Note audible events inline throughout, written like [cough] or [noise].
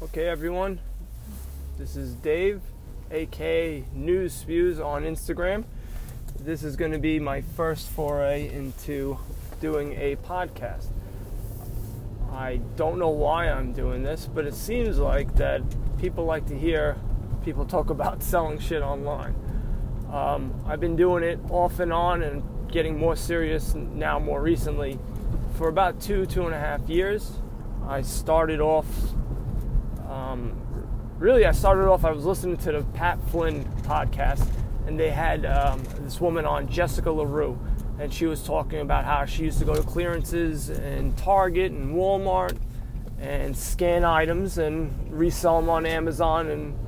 Okay, everyone. This is Dave, aka News Spews on Instagram. This is going to be my first foray into doing a podcast. I don't know why I'm doing this, but it seems like that people like to hear people [laughs] talk about selling shit online. Um, I've been doing it off and on and getting more serious now, more recently, for about two, two and a half years. I started off um, really, I started off, I was listening to the Pat Flynn podcast, and they had um, this woman on, Jessica Larrew, and she was talking about how she used to go to clearances in Target and Walmart and scan items and resell them on Amazon. And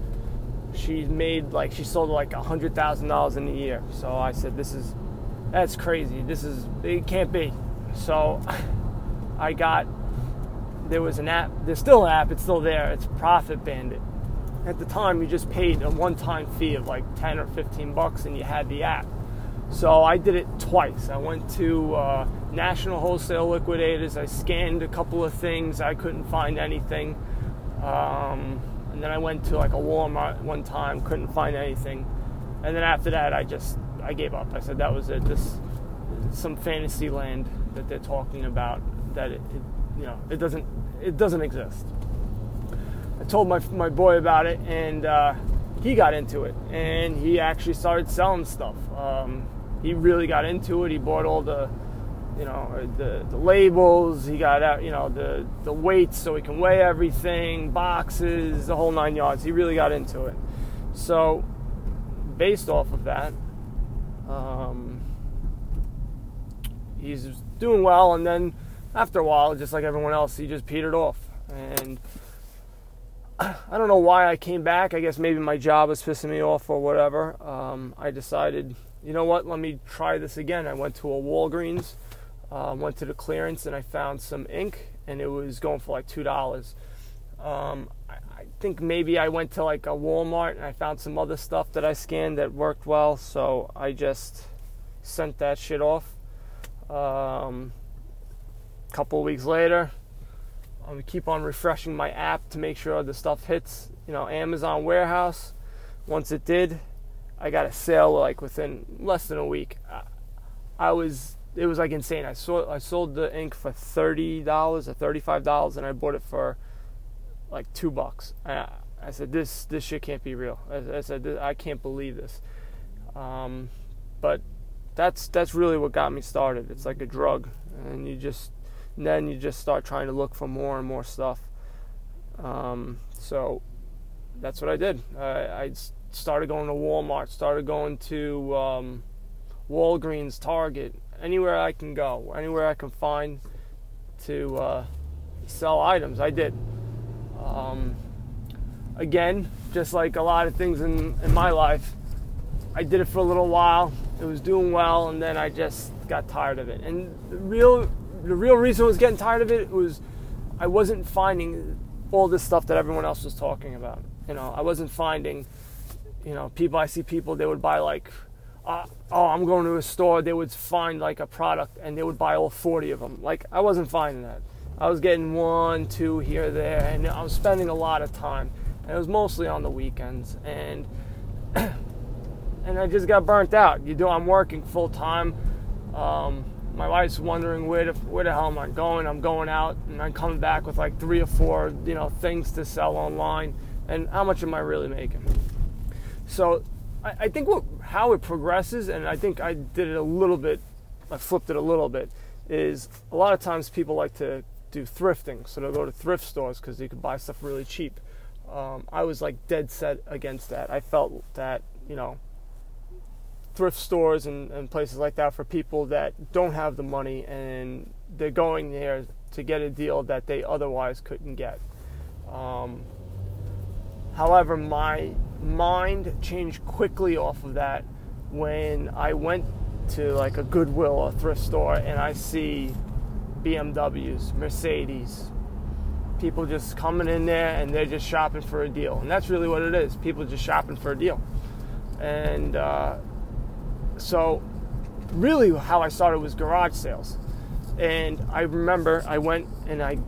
she made like, she sold like a $100,000 in a year. So I said, this is, that's crazy. This is, it can't be. So [laughs] I got there was an app. There's still an app. It's still there. It's Profit Bandit. At the time, you just paid a one-time fee of like 10 or 15 bucks, and you had the app. So I did it twice. I went to uh, National Wholesale Liquidators. I scanned a couple of things. I couldn't find anything. Um, and then I went to like a Walmart one time. Couldn't find anything. And then after that, I just I gave up. I said that was it. This some fantasy land that they're talking about. That it, it you know it doesn't it doesn't exist. I told my my boy about it, and uh, he got into it, and he actually started selling stuff. Um, he really got into it. He bought all the you know the, the labels. He got out you know the the weights so he can weigh everything, boxes, the whole nine yards. He really got into it. So based off of that. Um, he's doing well, and then after a while, just like everyone else, he just petered off. And I don't know why I came back. I guess maybe my job was pissing me off or whatever. Um, I decided, you know what, let me try this again. I went to a Walgreens, uh, went to the clearance, and I found some ink, and it was going for like $2. Um, I, think maybe I went to like a Walmart and I found some other stuff that I scanned that worked well, so I just sent that shit off. Um, a couple weeks later, I'm gonna keep on refreshing my app to make sure the stuff hits, you know, Amazon warehouse. Once it did, I got a sale like within less than a week. I was it was like insane. I sold I sold the ink for thirty dollars or thirty five dollars, and I bought it for like two bucks. I, I said this this shit can't be real. I, I said I can't believe this. Um, but that's that's really what got me started. It's like a drug, and you just and then you just start trying to look for more and more stuff. Um, so that's what I did. I, I, started going to Walmart, started going to um, Walgreens, Target, anywhere I can go, anywhere I can find to uh, sell items. I did. Um, again, just like a lot of things in, in my life, I did it for a little while. It was doing well, and then I just got tired of it. And the real the real reason I was getting tired of it was I wasn't finding all this stuff that everyone else was talking about. You know, I wasn't finding, you know, people. I see people they would buy like, uh, oh, I'm going to a store. They would find like a product and they would buy all 40 of them. Like I wasn't finding that. I was getting one, two here, there, and I was spending a lot of time. And it was mostly on the weekends, and [clears throat] and I just got burnt out. You know, I'm working full time. Um, my wife's wondering where the, where the hell am I going? I'm going out and I'm coming back with like three or four, you know, things to sell online. And how much am I really making? So I, I think what, how it progresses, and I think I did it a little bit, I flipped it a little bit, is a lot of times people like to do thrifting. So they'll go to thrift stores because you can buy stuff really cheap. Um, I was like dead set against that. I felt that, you know, thrift stores and, and places like that for people that don't have the money and they're going there to get a deal that they otherwise couldn't get. Um, however, my mind changed quickly off of that when I went to like a Goodwill or thrift store and I see BMWs, Mercedes, people just coming in there and they're just shopping for a deal. And that's really what it is people just shopping for a deal. And uh, so, really, how I started was garage sales. And I remember I went and I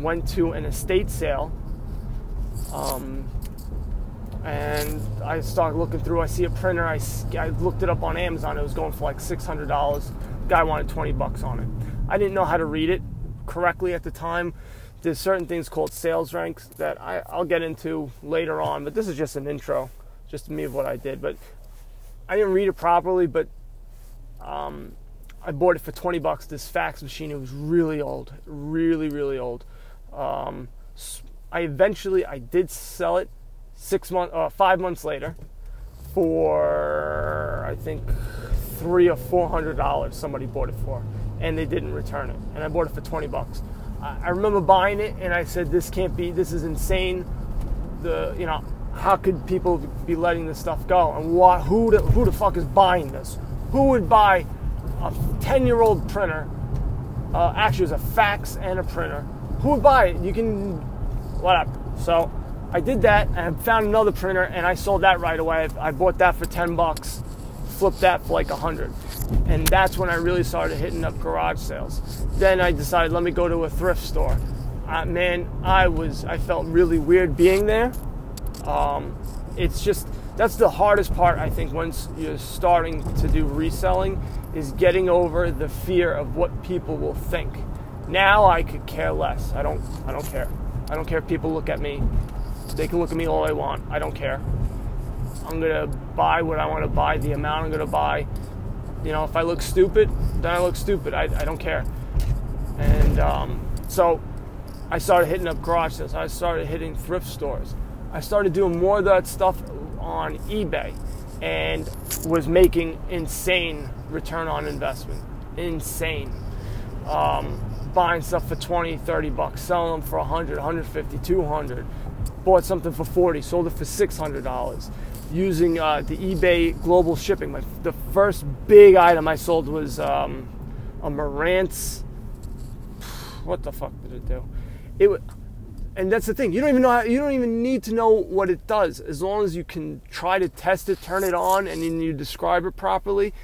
went to an estate sale Um, and I started looking through. I see a printer. I, I looked it up on Amazon. It was going for like six hundred dollars. Guy wanted twenty bucks on it. I didn't know how to read it correctly at the time. There's certain things called sales ranks that I, I'll get into later on, but this is just an intro, just me of what I did. But I didn't read it properly, but um, I bought it for 20 bucks. This fax machine, it was really old, really, really old. Um, I eventually, I did sell it six months, uh, five months later for, I think, three or four hundred dollars somebody bought it for, and they didn't return it. And I bought it for 20 bucks. I, I remember buying it, and I said, this can't be, this is insane. The, you know, how could people be letting this stuff go? And what, who, the, who the fuck is buying this? Who would buy a 10 year old printer. Uh, actually, it was a fax and a printer. Who would buy it? You can, whatever. So I did that and found another printer and I sold that right away. I bought that for 10 bucks, flipped that for like 100. And that's when I really started hitting up garage sales. Then I decided, let me go to a thrift store. Uh, man, I was, I felt really weird being there. Um, it's just, that's the hardest part, I think, once you're starting to do reselling is getting over the fear of what people will think. Now I could care less. I don't I don't care. I don't care if people look at me. They can look at me all they want. I don't care. I'm gonna buy what I want to buy, the amount I'm gonna buy. You know, if I look stupid, then I look stupid. I, I don't care. And um, so I started hitting up garage sales. I started hitting thrift stores. I started doing more of that stuff on eBay and was making insane return on investment. Insane. Um, buying stuff for 20, 30 bucks, selling them for 100, 150, 200. Bought something for 40, sold it for $600. Using uh, the eBay global shipping. My, the first big item I sold was um, a Marantz. What the fuck did it do? It and that's the thing. You don't even know. How, you don't even need to know what it does. As long as you can try to test it, turn it on, and then you describe it properly,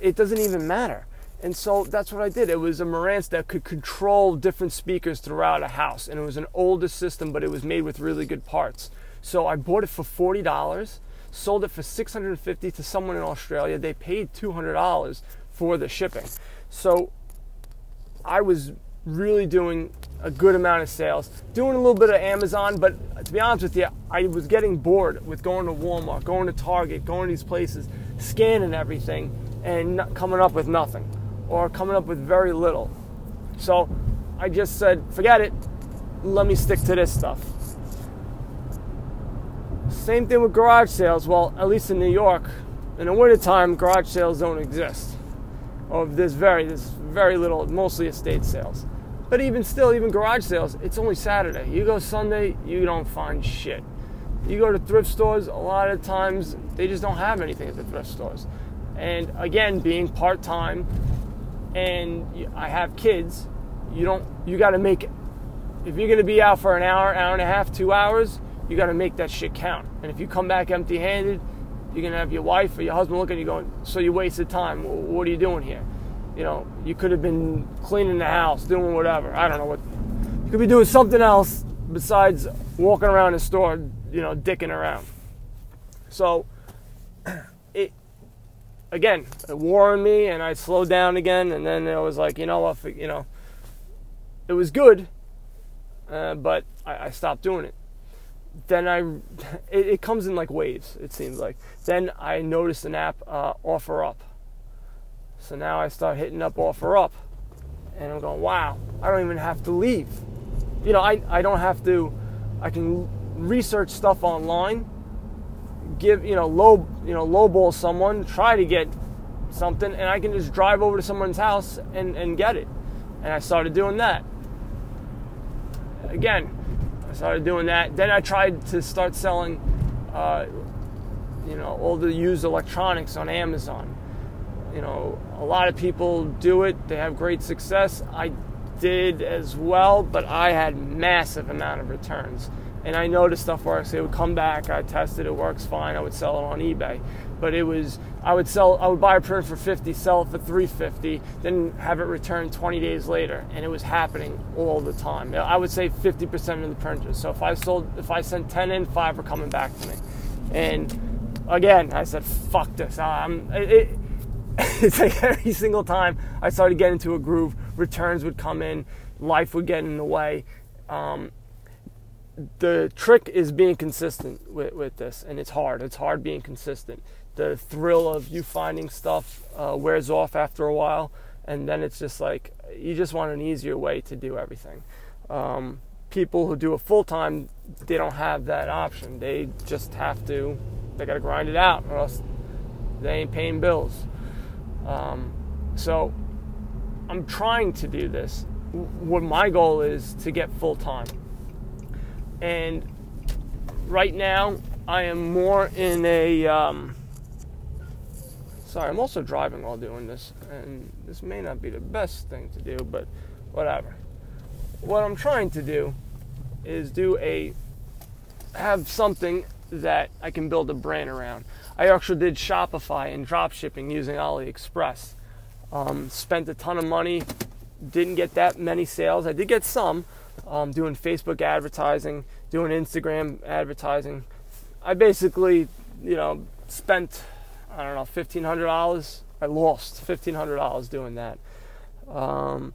it doesn't even matter. And so that's what I did. It was a Marantz that could control different speakers throughout a house, and it was an older system, but it was made with really good parts. So I bought it for forty dollars, sold it for six hundred and fifty to someone in Australia. They paid two hundred dollars for the shipping. So I was really doing a good amount of sales, doing a little bit of Amazon, but to be honest with you, I was getting bored with going to Walmart, going to Target, going to these places, scanning everything, and coming up with nothing or coming up with very little. So I just said, forget it, let me stick to this stuff. Same thing with garage sales. Well, at least in New York, in the wintertime, garage sales don't exist. Or there's very, there's very little, mostly estate sales. But even still, even garage sales, it's only Saturday. You go Sunday, you don't find shit. You go to thrift stores, a lot of times they just don't have anything at the thrift stores. And again, being part time, and I have kids, you don't, you got to make it. If you're gonna be out for an hour, hour and a half, two hours, you got to make that shit count. And if you come back empty-handed, you're gonna have your wife or your husband looking at you going, "So you wasted time. What are you doing here?" You know, you could have been cleaning the house, doing whatever. I don't know what. You could be doing something else besides walking around the store, you know, dicking around. So, [clears throat] it again, it wore on me, and I slowed down again, and then it was like, you know what, you know, it was good, uh, but I, I, stopped doing it. Then I, [laughs] it, it, comes in like waves. It seems like. Then I noticed an app, uh, OfferUp so now I start hitting up OfferUp. And I'm going, wow, I don't even have to leave. You know, I, I don't have to, I can research stuff online, give, you know, low, you know, lowball someone, try to get something, and I can just drive over to someone's house and, and get it. And I started doing that. Again, I started doing that. Then I tried to start selling, uh, you know, all the used electronics on Amazon you know, a lot of people do it, they have great success. I did as well, but I had massive amount of returns. And I the stuff works. It would come back. I tested it works fine. I would sell it on eBay. But it was I would sell I would buy a print for 50, sell it for 350, then have it returned 20 days later, and it was happening all the time. I would say 50% of the printers. So if I sold if I sent 10 in, 5 were coming back to me. And again, I said fuck this. I'm it, [laughs] it's like every single time I started getting into a groove, returns would come in, life would get in the way. Um, the trick is being consistent with, with this, and it's hard. It's hard being consistent. The thrill of you finding stuff uh, wears off after a while, and then it's just like you just want an easier way to do everything. Um, people who do it full time, they don't have that option. They just have to, they got to grind it out, or else they ain't paying bills. Um, so I'm trying to do this. What my goal is to get full time. And right now, I am more in a. Um, sorry, I'm also driving while doing this, and this may not be the best thing to do, but whatever. What I'm trying to do is do a have something that I can build a brand around. I actually did Shopify and drop shipping using AliExpress. Um, spent a ton of money, didn't get that many sales. I did get some um, doing Facebook advertising, doing Instagram advertising. I basically, you know, spent I don't know fifteen hundred dollars. I lost fifteen hundred dollars doing that. Um,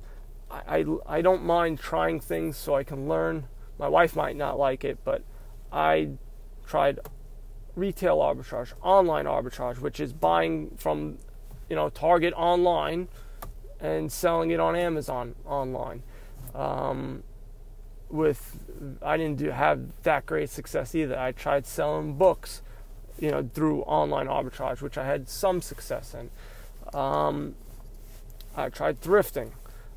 I, I I don't mind trying things so I can learn. My wife might not like it, but I tried retail arbitrage, online arbitrage, which is buying from, you know, Target online and selling it on Amazon online. Um, with I didn't do, have that great success either. I tried selling books, you know, through online arbitrage, which I had some success in. Um, I tried thrifting.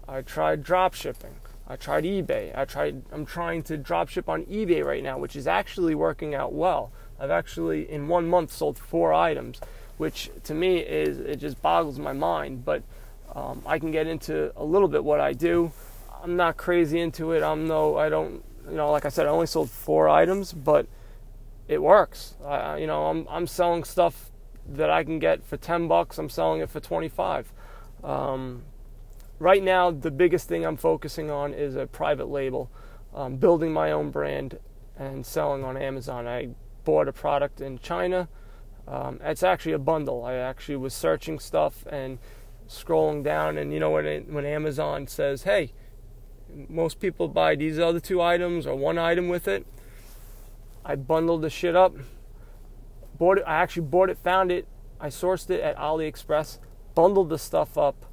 I tried drop shipping. I tried eBay. I tried. I'm trying to drop ship on eBay right now, which is actually working out well. I've actually in one month sold four items, which to me is it just boggles my mind. But um, I can get into a little bit what I do. I'm not crazy into it. I'm no. I don't. You know, like I said, I only sold four items, but it works. I, you know, I'm I'm selling stuff that I can get for ten bucks. I'm selling it for twenty five. Um, right now, the biggest thing I'm focusing on is a private label, um, building my own brand and selling on Amazon. I bought a product in China. Um, it's actually a bundle. I actually was searching stuff and scrolling down, and you know when it, when Amazon says, "Hey, most people buy these other two items or one item with it," I bundled the shit up. Bought it. I actually bought it, found it. I sourced it at AliExpress, bundled the stuff up,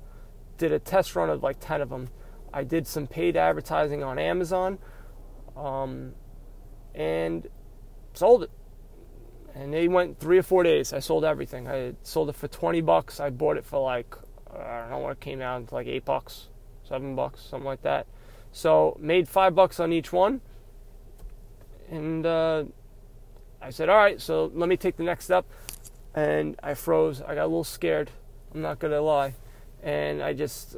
did a test run of like ten of them. I did some paid advertising on Amazon, um, and sold it and they went three or four days. I sold everything. I sold it for twenty bucks. I bought it for like I don't know what it came out to like eight bucks, seven bucks, something like that. So made five bucks on each one, and uh, I said, all right, so let me take the next step. And I froze. I got a little scared. I'm not gonna lie, and I just.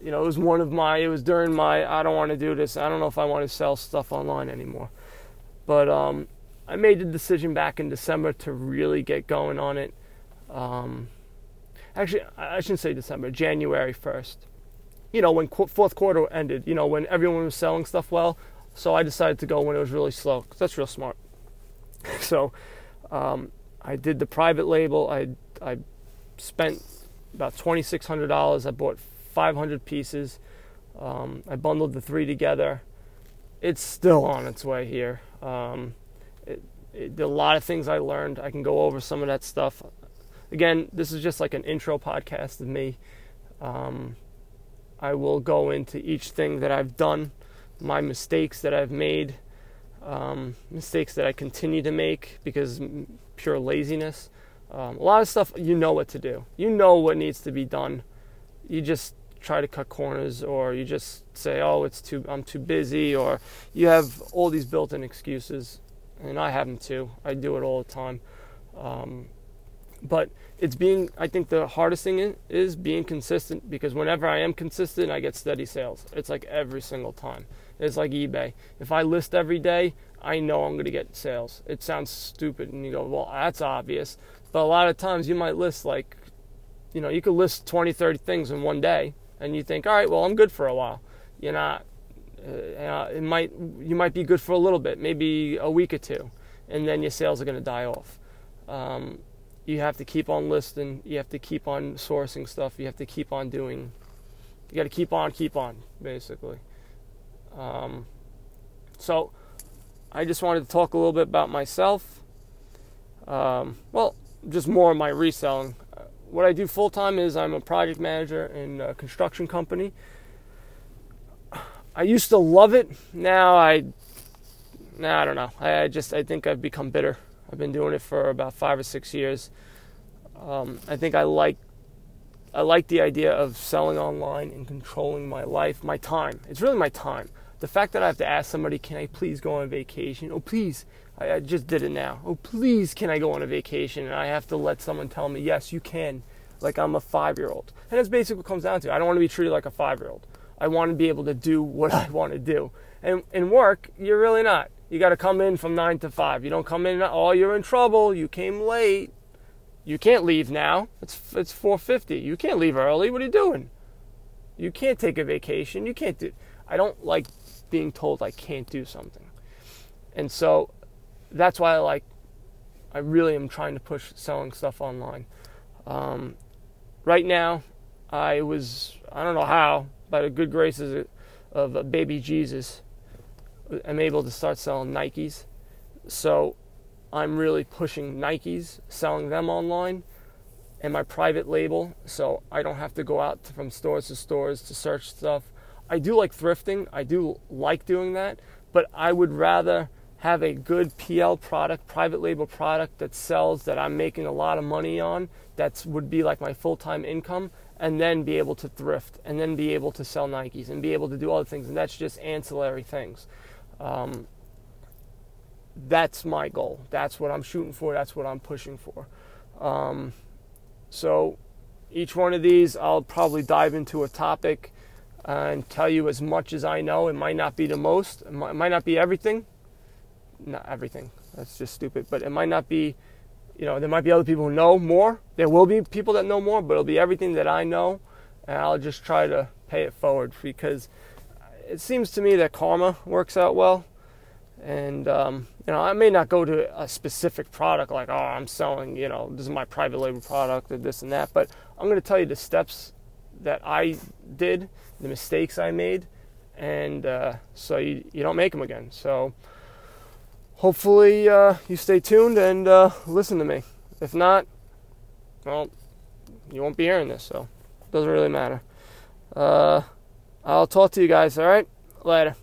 You know, it was one of my. It was during my. I don't want to do this. I don't know if I want to sell stuff online anymore. But um, I made the decision back in December to really get going on it. Um, actually, I shouldn't say December, January 1st. You know, when qu- fourth quarter ended, you know, when everyone was selling stuff well. So I decided to go when it was really slow, because that's real smart. [laughs] so um, I did the private label. I, I spent about $2,600. I bought 500 pieces. Um, I bundled the three together. It's still on its way here. Um, it, it, a lot of things I learned. I can go over some of that stuff. Again, this is just like an intro podcast of me. Um, I will go into each thing that I've done, my mistakes that I've made, um, mistakes that I continue to make because pure laziness. Um, a lot of stuff you know what to do. You know what needs to be done. You just try to cut corners, or you just say, "Oh, it's too I'm too busy," or you have all these built-in excuses and I have them too. I do it all the time. Um, but it's being i think the hardest thing is being consistent because whenever i am consistent i get steady sales it's like every single time it's like ebay if i list every day i know i'm going to get sales it sounds stupid and you go well that's obvious but a lot of times you might list like you know you could list 20 30 things in one day and you think all right well i'm good for a while you're not uh, it might you might be good for a little bit maybe a week or two and then your sales are going to die off um, you have to keep on listing. You have to keep on sourcing stuff. You have to keep on doing. You got to keep on, keep on, basically. Um, so, I just wanted to talk a little bit about myself. Um, well, just more of my reselling. What I do full time is I'm a project manager in a construction company. I used to love it. Now I, now I don't know. I, I just I think I've become bitter I've been doing it for about five or six years. Um, I think I like I like the idea of selling online and controlling my life, my time. It's really my time. The fact that I have to ask somebody, "Can I please go on vacation?" Oh, please. I, I just did it now. Oh, please, can I go on a vacation? And I have to let someone tell me, "Yes, you can." Like I'm a five-year-old, and that's basically what comes down to. I don't want to be treated like a five-year-old. I want to be able to do what I want to do. And in work, you're really not. You got to come in from 9 to 5. You don't come in, oh, you're in trouble. You came late. You can't leave now. It's, it's 4.50. You can't leave early. What are you doing? You can't take a vacation. You can't do... I don't like being told I can't do something. And so that's why I like... I really am trying to push selling stuff online. Um, right now, I was... I don't know how, by the good graces of, of baby Jesus I'm able to start selling Nikes. So I'm really pushing Nikes, selling them online, and my private label. So I don't have to go out from stores to stores to search stuff. I do like thrifting. I do like doing that, but I would rather have a good PL product, private label product that sells that I'm making a lot of money on. That would be like my full-time income, and then be able to thrift, and then be able to sell Nikes, and be able to do other things. And that's just ancillary things. Um, that's my goal. That's what I'm shooting for. That's what I'm pushing for. Um, so each one of these, I'll probably dive into a topic and tell you as much as I know. It might not be the most. It might, not be everything. Not everything. That's just stupid. But it might not be. You know, there might be other people who know more. There will be people that know more, but it'll be everything that I know, and I'll just try to pay it forward because it seems to me that karma works out well. And, um, you know, I may not go to a specific product like, oh, I'm selling, you know, this is my private label product or this and that, but I'm going to tell you the steps that I did, the mistakes I made, and uh, so you, you don't make them again. So hopefully uh, you stay tuned and uh, listen to me. If not, well, you won't be hearing this, so it doesn't really matter. Uh, I'll talk to you guys, all right? Later.